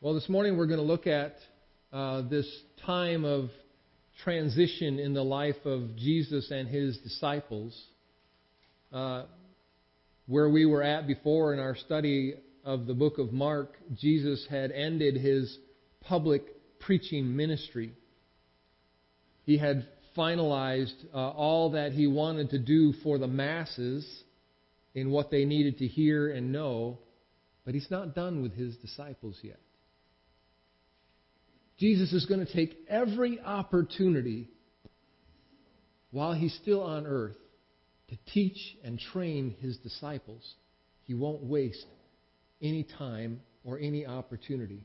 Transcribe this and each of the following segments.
Well, this morning we're going to look at uh, this time of transition in the life of Jesus and his disciples. Uh, where we were at before in our study of the book of Mark, Jesus had ended his public preaching ministry. He had finalized uh, all that he wanted to do for the masses in what they needed to hear and know, but he's not done with his disciples yet. Jesus is going to take every opportunity while he's still on earth to teach and train his disciples. He won't waste any time or any opportunity.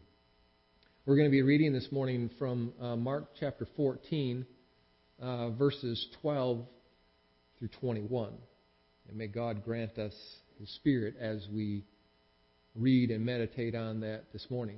We're going to be reading this morning from uh, Mark chapter 14, uh, verses 12 through 21. And may God grant us His Spirit as we read and meditate on that this morning.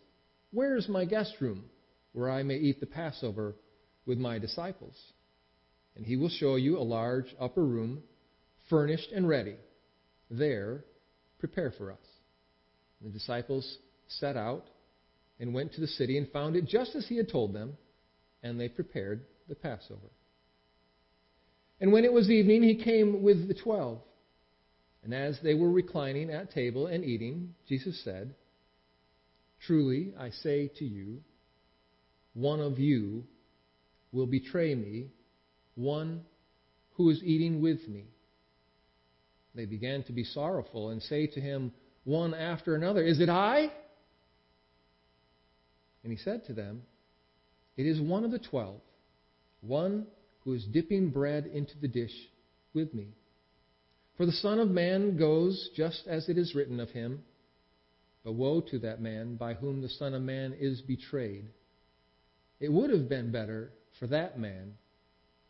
where is my guest room, where I may eat the Passover with my disciples? And he will show you a large upper room, furnished and ready. There, prepare for us. The disciples set out and went to the city and found it just as he had told them, and they prepared the Passover. And when it was evening, he came with the twelve. And as they were reclining at table and eating, Jesus said, Truly, I say to you, one of you will betray me, one who is eating with me. They began to be sorrowful and say to him one after another, Is it I? And he said to them, It is one of the twelve, one who is dipping bread into the dish with me. For the Son of Man goes just as it is written of him. But woe to that man by whom the Son of Man is betrayed. It would have been better for that man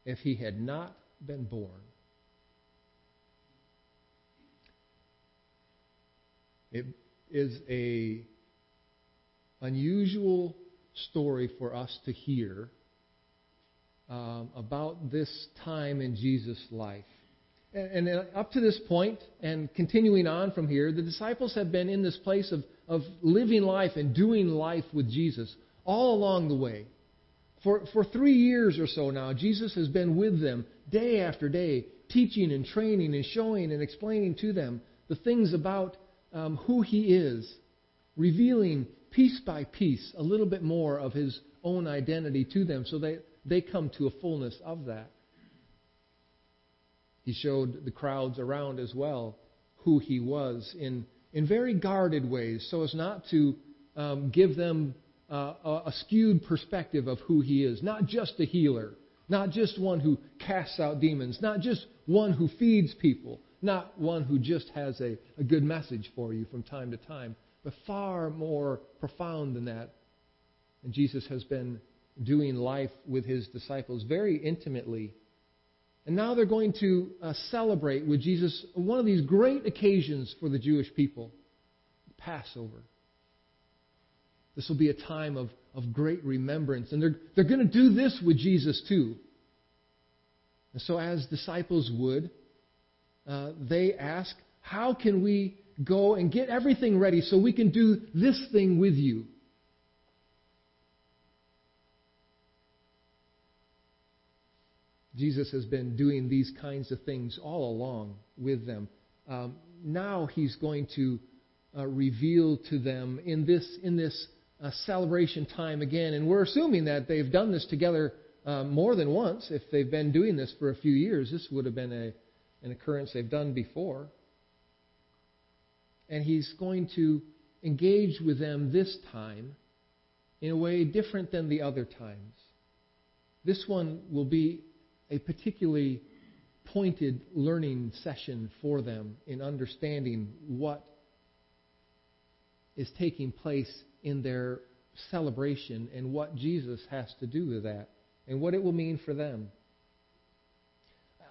if he had not been born. It is a unusual story for us to hear um, about this time in Jesus' life. And, and up to this point, and continuing on from here, the disciples have been in this place of, of living life and doing life with Jesus all along the way. For, for three years or so now, Jesus has been with them day after day, teaching and training and showing and explaining to them the things about um, who He is, revealing piece by piece a little bit more of His own identity to them so that they come to a fullness of that. He showed the crowds around as well who he was in, in very guarded ways so as not to um, give them uh, a skewed perspective of who he is. Not just a healer, not just one who casts out demons, not just one who feeds people, not one who just has a, a good message for you from time to time, but far more profound than that. And Jesus has been doing life with his disciples very intimately and now they're going to uh, celebrate with Jesus one of these great occasions for the Jewish people Passover. This will be a time of, of great remembrance. And they're, they're going to do this with Jesus too. And so, as disciples would, uh, they ask, How can we go and get everything ready so we can do this thing with you? Jesus has been doing these kinds of things all along with them. Um, now he's going to uh, reveal to them in this in this uh, celebration time again, and we're assuming that they've done this together uh, more than once. If they've been doing this for a few years, this would have been a, an occurrence they've done before. And he's going to engage with them this time in a way different than the other times. This one will be a particularly pointed learning session for them in understanding what is taking place in their celebration and what Jesus has to do with that and what it will mean for them.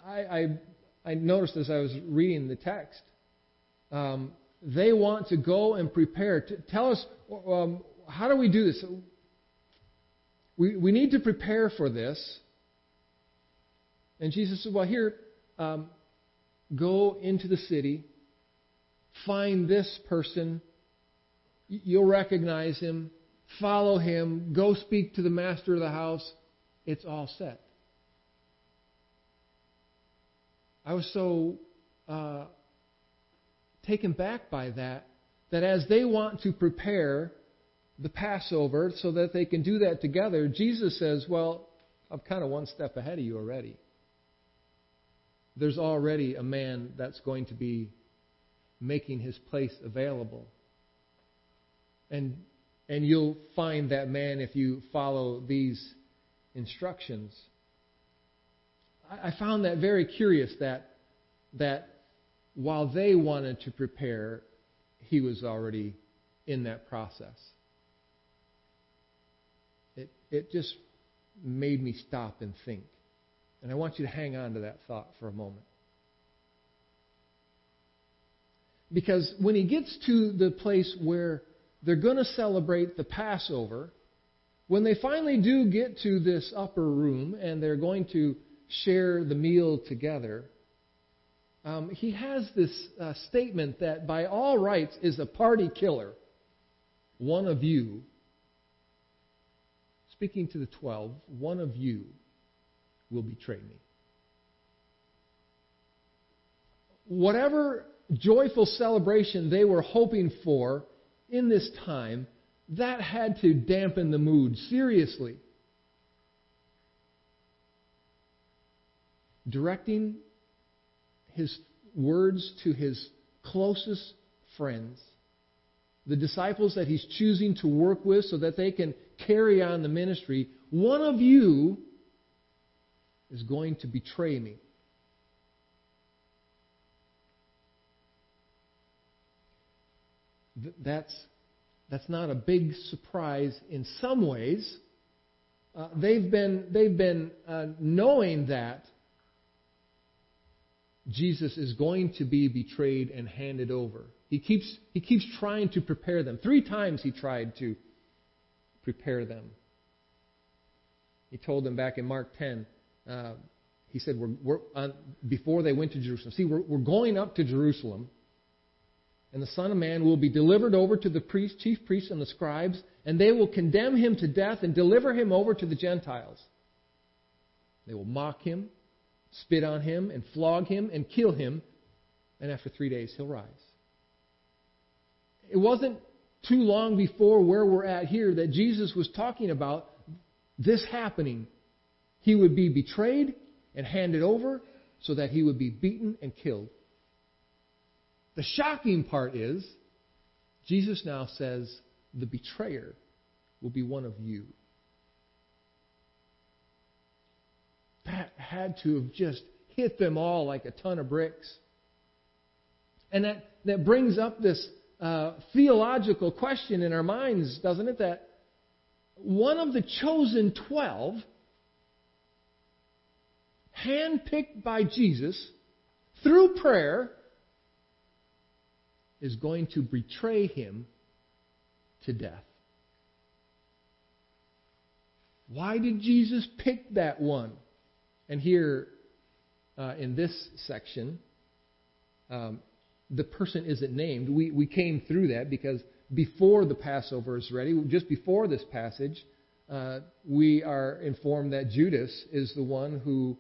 I, I, I noticed as I was reading the text, um, they want to go and prepare. To tell us, um, how do we do this? We, we need to prepare for this. And Jesus said, Well, here, um, go into the city, find this person, you'll recognize him, follow him, go speak to the master of the house. It's all set. I was so uh, taken back by that, that as they want to prepare the Passover so that they can do that together, Jesus says, Well, I'm kind of one step ahead of you already. There's already a man that's going to be making his place available. And, and you'll find that man if you follow these instructions. I, found that very curious that, that while they wanted to prepare, he was already in that process. It, it just made me stop and think. And I want you to hang on to that thought for a moment. Because when he gets to the place where they're going to celebrate the Passover, when they finally do get to this upper room and they're going to share the meal together, um, he has this uh, statement that by all rights is a party killer. One of you, speaking to the twelve, one of you will betray me. Whatever joyful celebration they were hoping for in this time, that had to dampen the mood seriously. Directing his words to his closest friends, the disciples that he's choosing to work with so that they can carry on the ministry, one of you is going to betray me. That's, that's not a big surprise in some ways. Uh, they've been, they've been uh, knowing that Jesus is going to be betrayed and handed over. He keeps, he keeps trying to prepare them. Three times he tried to prepare them. He told them back in Mark 10, uh, he said, we're, we're on, before they went to Jerusalem, see, we're, we're going up to Jerusalem, and the Son of Man will be delivered over to the priest, chief priests and the scribes, and they will condemn him to death and deliver him over to the Gentiles. They will mock him, spit on him, and flog him, and kill him, and after three days he'll rise. It wasn't too long before where we're at here that Jesus was talking about this happening he would be betrayed and handed over so that he would be beaten and killed. The shocking part is, Jesus now says, the betrayer will be one of you. That had to have just hit them all like a ton of bricks. And that, that brings up this uh, theological question in our minds, doesn't it? That one of the chosen twelve handpicked by Jesus through prayer, is going to betray him to death. Why did Jesus pick that one? And here uh, in this section, um, the person isn't named. We, we came through that because before the Passover is ready, just before this passage, uh, we are informed that Judas is the one who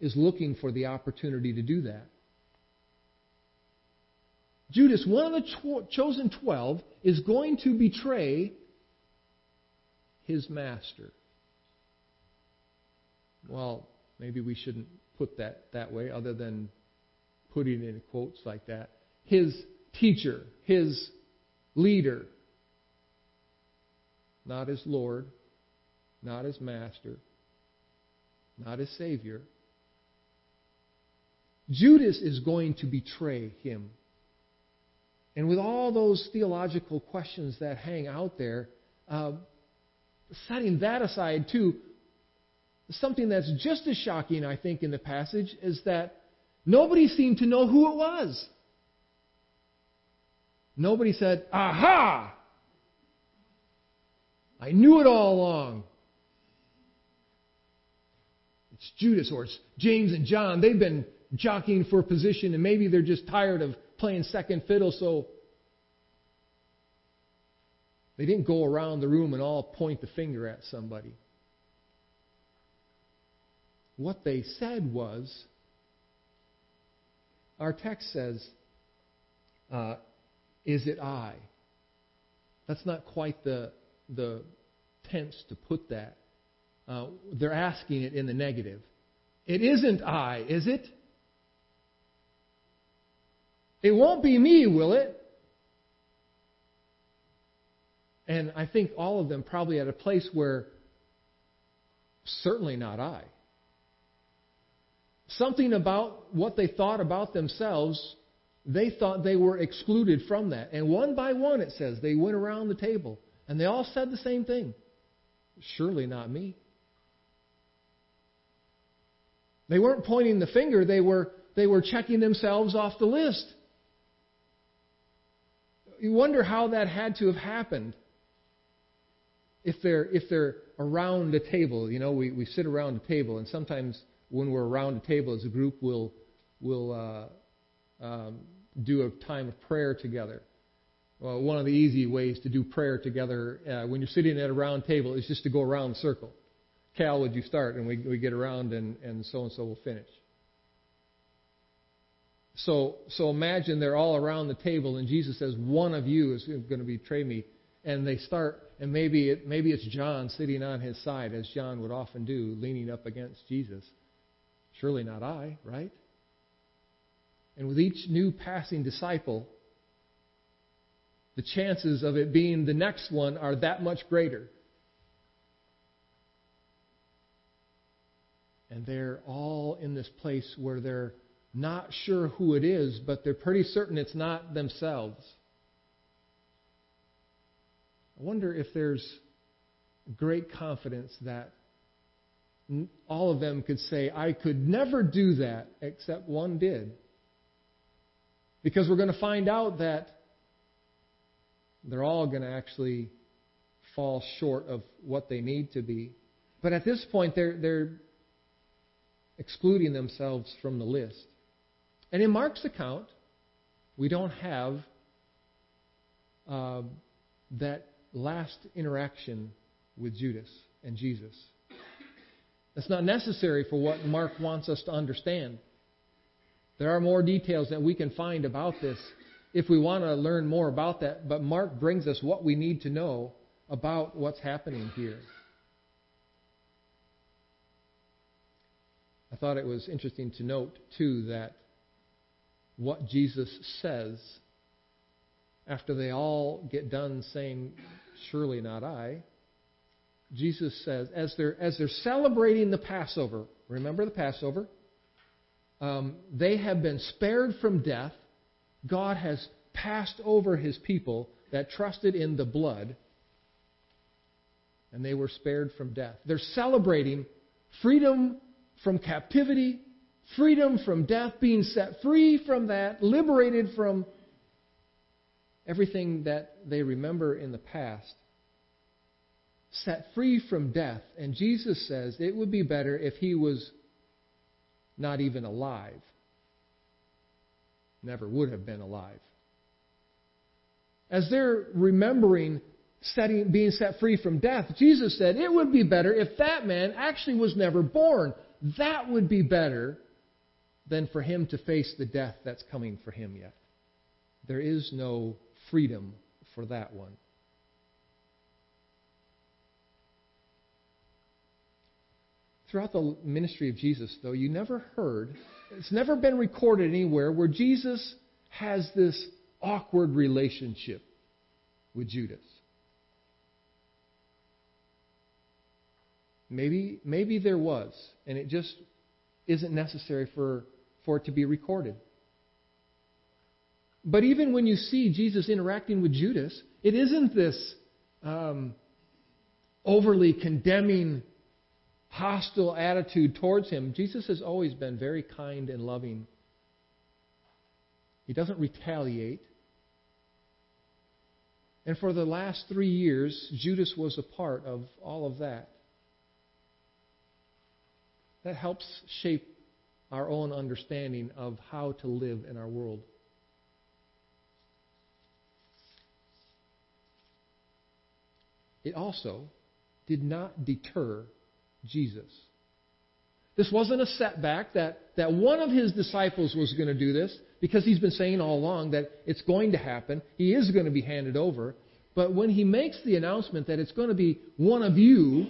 is looking for the opportunity to do that. Judas, one of the tw- chosen twelve, is going to betray his master. Well, maybe we shouldn't put that that way, other than putting it in quotes like that. His teacher, his leader, not his Lord, not his master, not his Savior, Judas is going to betray him. And with all those theological questions that hang out there, uh, setting that aside, too, something that's just as shocking, I think, in the passage is that nobody seemed to know who it was. Nobody said, Aha! I knew it all along. It's Judas or it's James and John. They've been jockeying for position and maybe they're just tired of playing second fiddle, so they didn't go around the room and all point the finger at somebody. What they said was, our text says, uh, Is it I? That's not quite the, the tense to put that. Uh, they're asking it in the negative. It isn't I, is it? It won't be me, will it? And I think all of them probably at a place where certainly not I. Something about what they thought about themselves, they thought they were excluded from that. And one by one, it says, they went around the table and they all said the same thing Surely not me. They weren't pointing the finger, they were, they were checking themselves off the list. You wonder how that had to have happened. If they're, if they're around a table, you know, we, we sit around a table, and sometimes when we're around a table as a group, we'll, we'll uh, um, do a time of prayer together. Well, one of the easy ways to do prayer together uh, when you're sitting at a round table is just to go around the circle. Cal, would you start? And we, we get around, and, and so and so will finish. So, so imagine they're all around the table, and Jesus says, One of you is going to betray me. And they start, and maybe, it, maybe it's John sitting on his side, as John would often do, leaning up against Jesus. Surely not I, right? And with each new passing disciple, the chances of it being the next one are that much greater. And they're all in this place where they're not sure who it is, but they're pretty certain it's not themselves. I wonder if there's great confidence that all of them could say, I could never do that, except one did. Because we're going to find out that they're all going to actually fall short of what they need to be. But at this point, they're, they're excluding themselves from the list. And in Mark's account, we don't have uh, that last interaction with Judas and Jesus. That's not necessary for what Mark wants us to understand. There are more details that we can find about this if we want to learn more about that, but Mark brings us what we need to know about what's happening here. I thought it was interesting to note, too, that what Jesus says after they all get done saying, Surely not I, Jesus says, as they're, as they're celebrating the Passover, remember the Passover? Um, they have been spared from death. God has passed over his people that trusted in the blood, and they were spared from death. They're celebrating freedom from captivity, freedom from death, being set free from that, liberated from everything that they remember in the past, set free from death. And Jesus says it would be better if he was not even alive. Never would have been alive. As they're remembering setting, being set free from death, Jesus said it would be better if that man actually was never born. That would be better than for him to face the death that's coming for him yet. There is no freedom for that one. Throughout the ministry of Jesus, though, you never heard, it's never been recorded anywhere where Jesus has this awkward relationship with Judas. Maybe, maybe there was, and it just isn't necessary for, for it to be recorded. But even when you see Jesus interacting with Judas, it isn't this um, overly condemning, hostile attitude towards him. Jesus has always been very kind and loving. He doesn't retaliate. And for the last three years, Judas was a part of all of that. That helps shape our own understanding of how to live in our world. It also did not deter Jesus. This wasn't a setback that, that one of his disciples was going to do this because he's been saying all along that it's going to happen. He is going to be handed over. But when he makes the announcement that it's going to be one of you,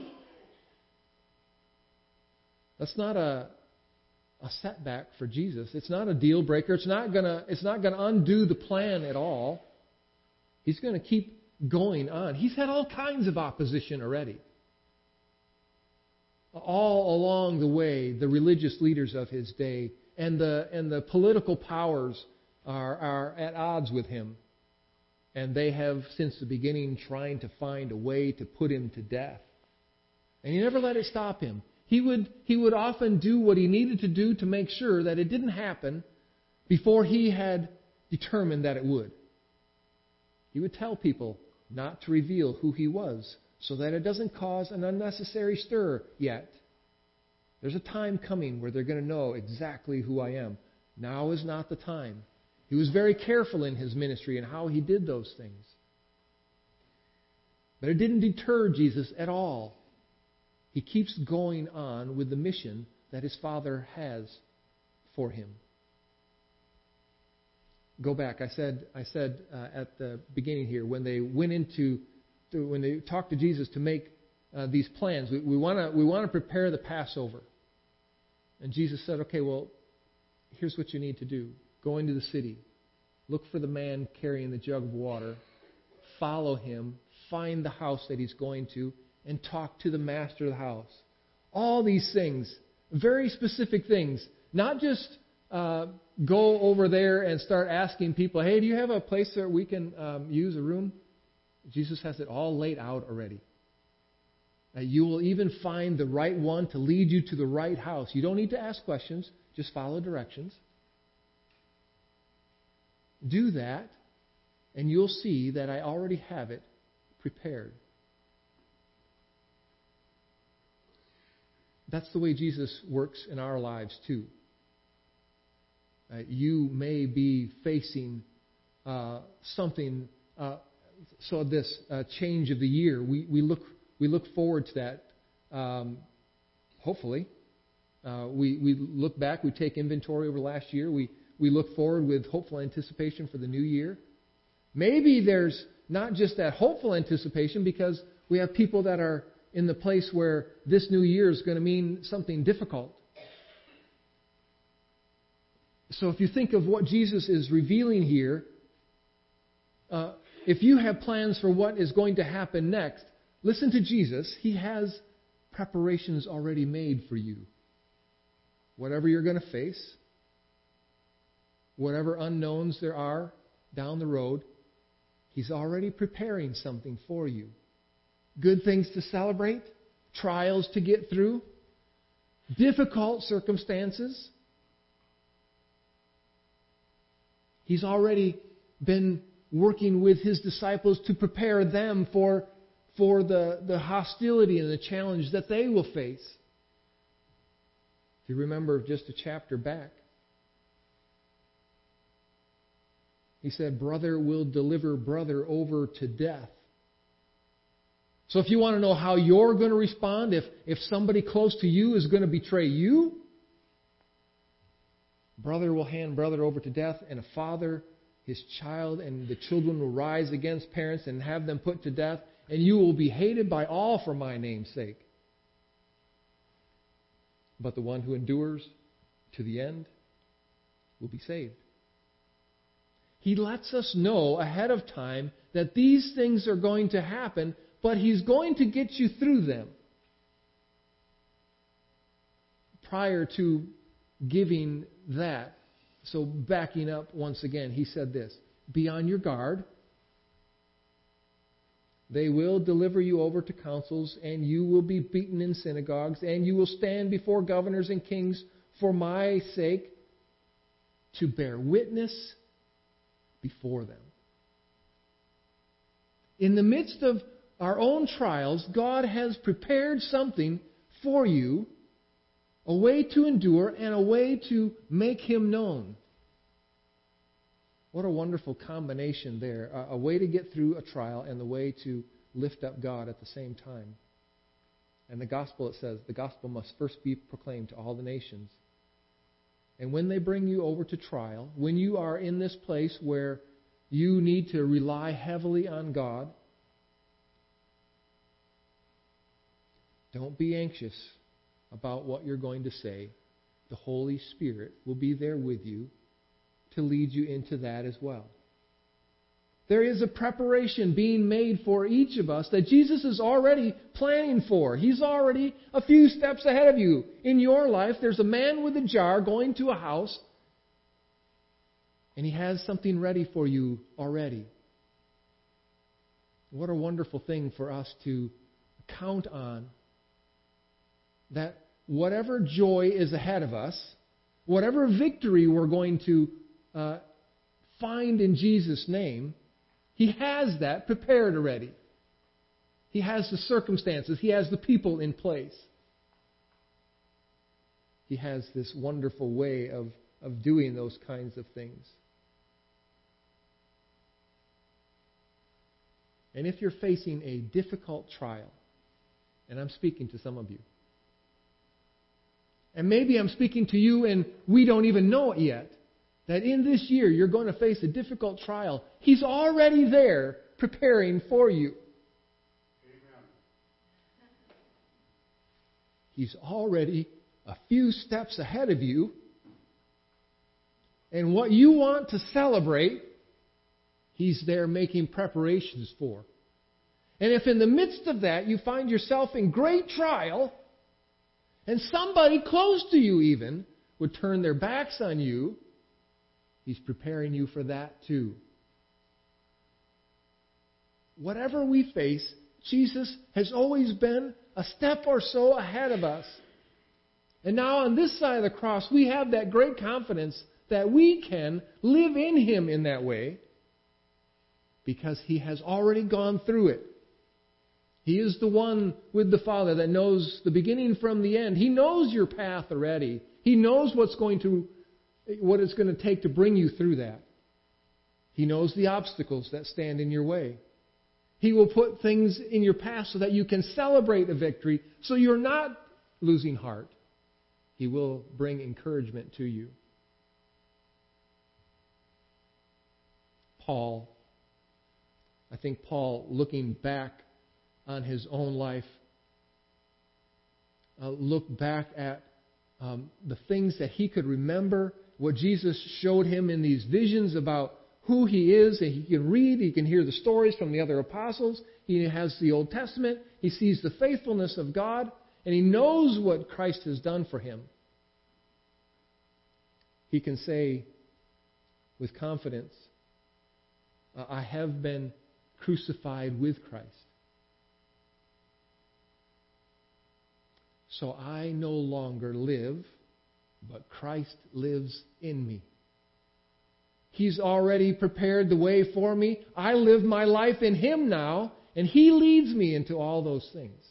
that's not a, a setback for Jesus. It's not a deal breaker. It's not gonna it's not gonna undo the plan at all. He's to keep going on. He's had all kinds of opposition already. All along the way, the religious leaders of his day and the and the political powers are are at odds with him. And they have since the beginning trying to find a way to put him to death. And he never let it stop him. He would, he would often do what he needed to do to make sure that it didn't happen before he had determined that it would. He would tell people not to reveal who he was so that it doesn't cause an unnecessary stir yet. There's a time coming where they're going to know exactly who I am. Now is not the time. He was very careful in his ministry and how he did those things. But it didn't deter Jesus at all. He keeps going on with the mission that his Father has for him. Go back. I said, I said uh, at the beginning here when they went into, to, when they talked to Jesus to make uh, these plans, we want to we want to prepare the Passover. And Jesus said, "Okay, well, here's what you need to do: go into the city, look for the man carrying the jug of water, follow him, find the house that he's going to, and talk to the master of the house. All these things, very specific things, not just uh, go over there and start asking people, hey, do you have a place where we can um, use a room? Jesus has it all laid out already. You will even find the right one to lead you to the right house. You don't need to ask questions, just follow directions. Do that, and you'll see that I already have it prepared. That's the way Jesus works in our lives, too. Uh, you may be facing uh, something. Uh, so, this uh, change of the year, we, we, look, we look forward to that, um, hopefully. Uh, we, we look back, we take inventory over last year, we, we look forward with hopeful anticipation for the new year. Maybe there's not just that hopeful anticipation because we have people that are in the place where this new year is going to mean something difficult. So if you think of what Jesus is revealing here, uh, if you have plans for what is going to happen next, listen to Jesus. He has preparations already made for you. Whatever you're going to face, whatever unknowns there are down the road, He's already preparing something for you good things to celebrate, trials to get through, difficult circumstances. He's already been working with his disciples to prepare them for, for the, the hostility and the challenge that they will face. If you remember just a chapter back, he said, Brother will deliver brother over to death. So if you want to know how you're going to respond, if, if somebody close to you is going to betray you, brother will hand brother over to death, and a father his child, and the children will rise against parents and have them put to death, and you will be hated by all for my name's sake. But the one who endures to the end will be saved. He lets us know ahead of time that these things are going to happen but He's going to get you through them. Prior to giving that, so backing up once again, He said this Be on your guard. They will deliver you over to councils, and you will be beaten in synagogues, and you will stand before governors and kings for my sake to bear witness before them. In the midst of our own trials, God has prepared something for you a way to endure and a way to make Him known. What a wonderful combination there. A, way to get through a trial and the way to lift up God at the same time. And the gospel, it says, the gospel must first be proclaimed to all the nations. And when they bring you over to trial, when you are in this place where you need to rely heavily on God, don't be anxious about what you're going to say. The Holy Spirit will be there with you to lead you into that as well. There is a preparation being made for each of us that Jesus is already planning for. He's already a few steps ahead of you. In your life, there's a man with a jar going to a house, and he has something ready for you already. What a wonderful thing for us to count on that whatever joy is ahead of us, whatever victory we're going to uh, find in Jesus' name, He has that prepared already. He has the circumstances, He has the people in place. He has this wonderful way of, of doing those kinds of things. And if you're facing a difficult trial, and I'm speaking to some of you, and maybe I'm speaking to you and we don't even know it yet. That in this year you're going to face a difficult trial. He's already there preparing for you. Amen. He's already a few steps ahead of you. And what you want to celebrate, He's there making preparations for. And if in the midst of that you find yourself in great trial, and somebody close to you even would turn their backs on you, He's preparing you for that too. Whatever we face, Jesus has always been a step or so ahead of us. And now on this side of the cross, we have that great confidence that we can live in Him in that way because He has already gone through it. He is the one with the Father that knows the beginning from the end. He knows your path already. He knows what's going to, what it's going to take to bring you through that. He knows the obstacles that stand in your way. He will put things in your path so that you can celebrate a victory, so you're not losing heart. He will bring encouragement to you. Paul, I think Paul, looking back on his own life, uh, look back at um, the things that he could remember, what Jesus showed him in these visions about who he is, and he can read, he can hear the stories from the other apostles, he has the Old Testament, he sees the faithfulness of God, and he knows what Christ has done for him. He can say with confidence, I have been crucified with Christ. So I no longer live, but Christ lives in me. He's already prepared the way for me. I live my life in Him now, and He leads me into all those things.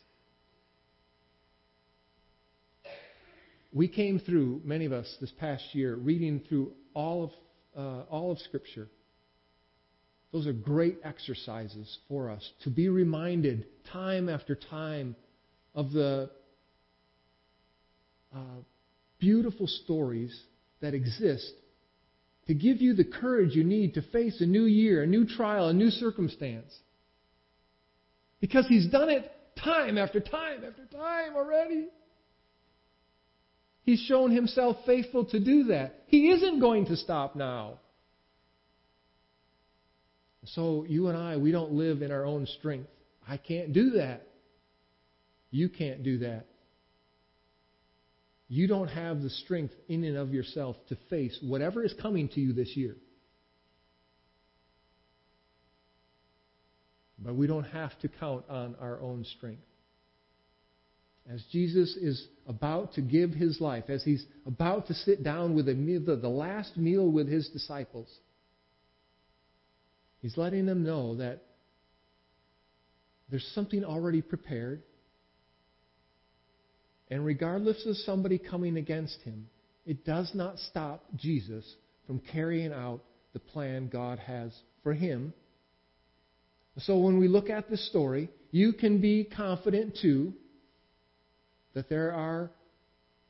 We came through, many of us this past year, reading through all of, uh, all of Scripture. Those are great exercises for us to be reminded time after time of the uh, beautiful stories that exist to give you the courage you need to face a new year, a new trial, a new circumstance. Because He's done it time after time after time already. He's shown Himself faithful to do that. He isn't going to stop now. So, you and I, we don't live in our own strength. I can't do that. You can't do that. You don't have the strength in and of yourself to face whatever is coming to you this year. But we don't have to count on our own strength. As Jesus is about to give his life, as he's about to sit down with the, the last meal with his disciples, he's letting them know that there's something already prepared. And regardless of somebody coming against him, it does not stop Jesus from carrying out the plan God has for him. So when we look at this story, you can be confident too that there are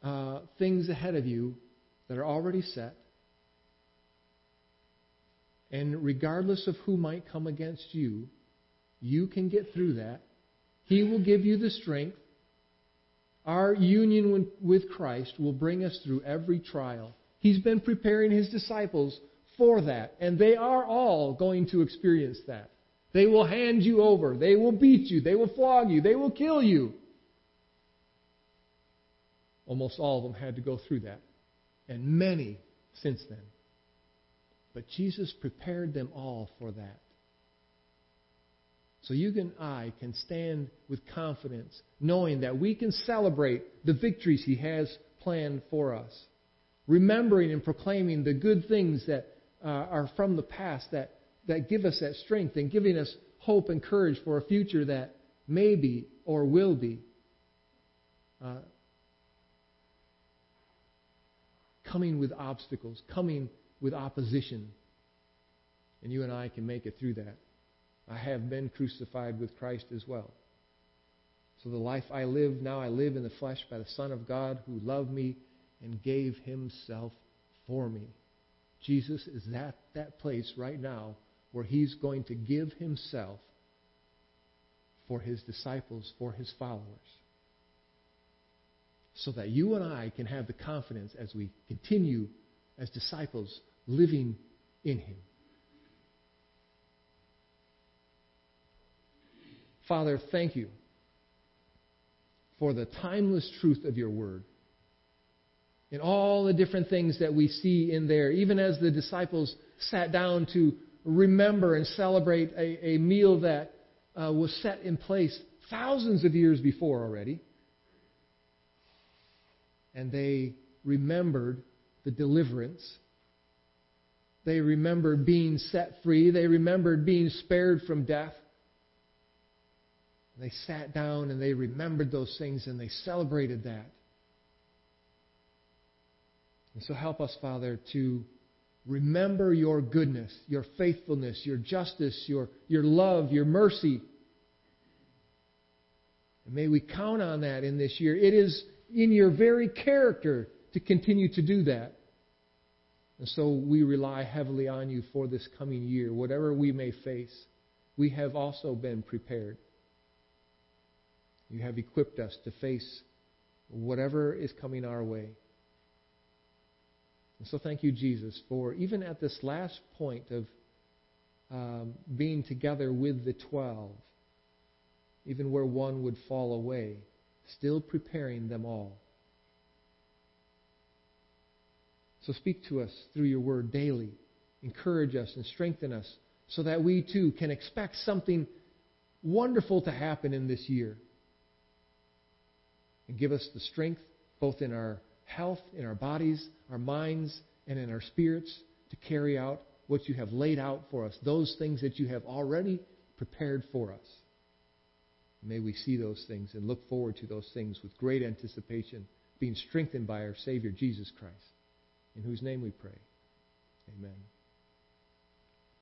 uh, things ahead of you that are already set. And regardless of who might come against you, you can get through that. He will give you the strength. Our union with Christ will bring us through every trial. He's been preparing his disciples for that, and they are all going to experience that. They will hand you over. They will beat you. They will flog you. They will kill you. Almost all of them had to go through that, and many since then. But Jesus prepared them all for that. So you and I can stand with confidence, knowing that we can celebrate the victories He has planned for us, remembering and proclaiming the good things that uh, are from the past that, that give us that strength and giving us hope and courage for a future that may be or will be. Uh, coming with obstacles, coming with opposition. And you and I can make it through that. I have been crucified with Christ as well. So the life I live now, I live in the flesh by the Son of God who loved me and gave himself for me. Jesus is at that place right now where he's going to give himself for his disciples, for his followers. So that you and I can have the confidence as we continue as disciples living in him. Father, thank you for the timeless truth of your word. And all the different things that we see in there, even as the disciples sat down to remember and celebrate a, a meal that uh, was set in place thousands of years before already. And they remembered the deliverance. They remembered being set free. They remembered being spared from death. They sat down and they remembered those things and they celebrated that. And so help us, Father, to remember your goodness, your faithfulness, your justice, your, your love, your mercy. And may we count on that in this year. It is in your very character to continue to do that. And so we rely heavily on you for this coming year. Whatever we may face, we have also been prepared. You have equipped us to face whatever is coming our way. And so thank you, Jesus, for even at this last point of um, being together with the twelve, even where one would fall away, still preparing them all. So speak to us through your word daily. Encourage us and strengthen us so that we too can expect something wonderful to happen in this year and give us the strength, both in our health, in our bodies, our minds, and in our spirits, to carry out what you have laid out for us, those things that you have already prepared for us. May we see those things and look forward to those things with great anticipation, being strengthened by our Savior Jesus Christ, in whose name we pray. Amen.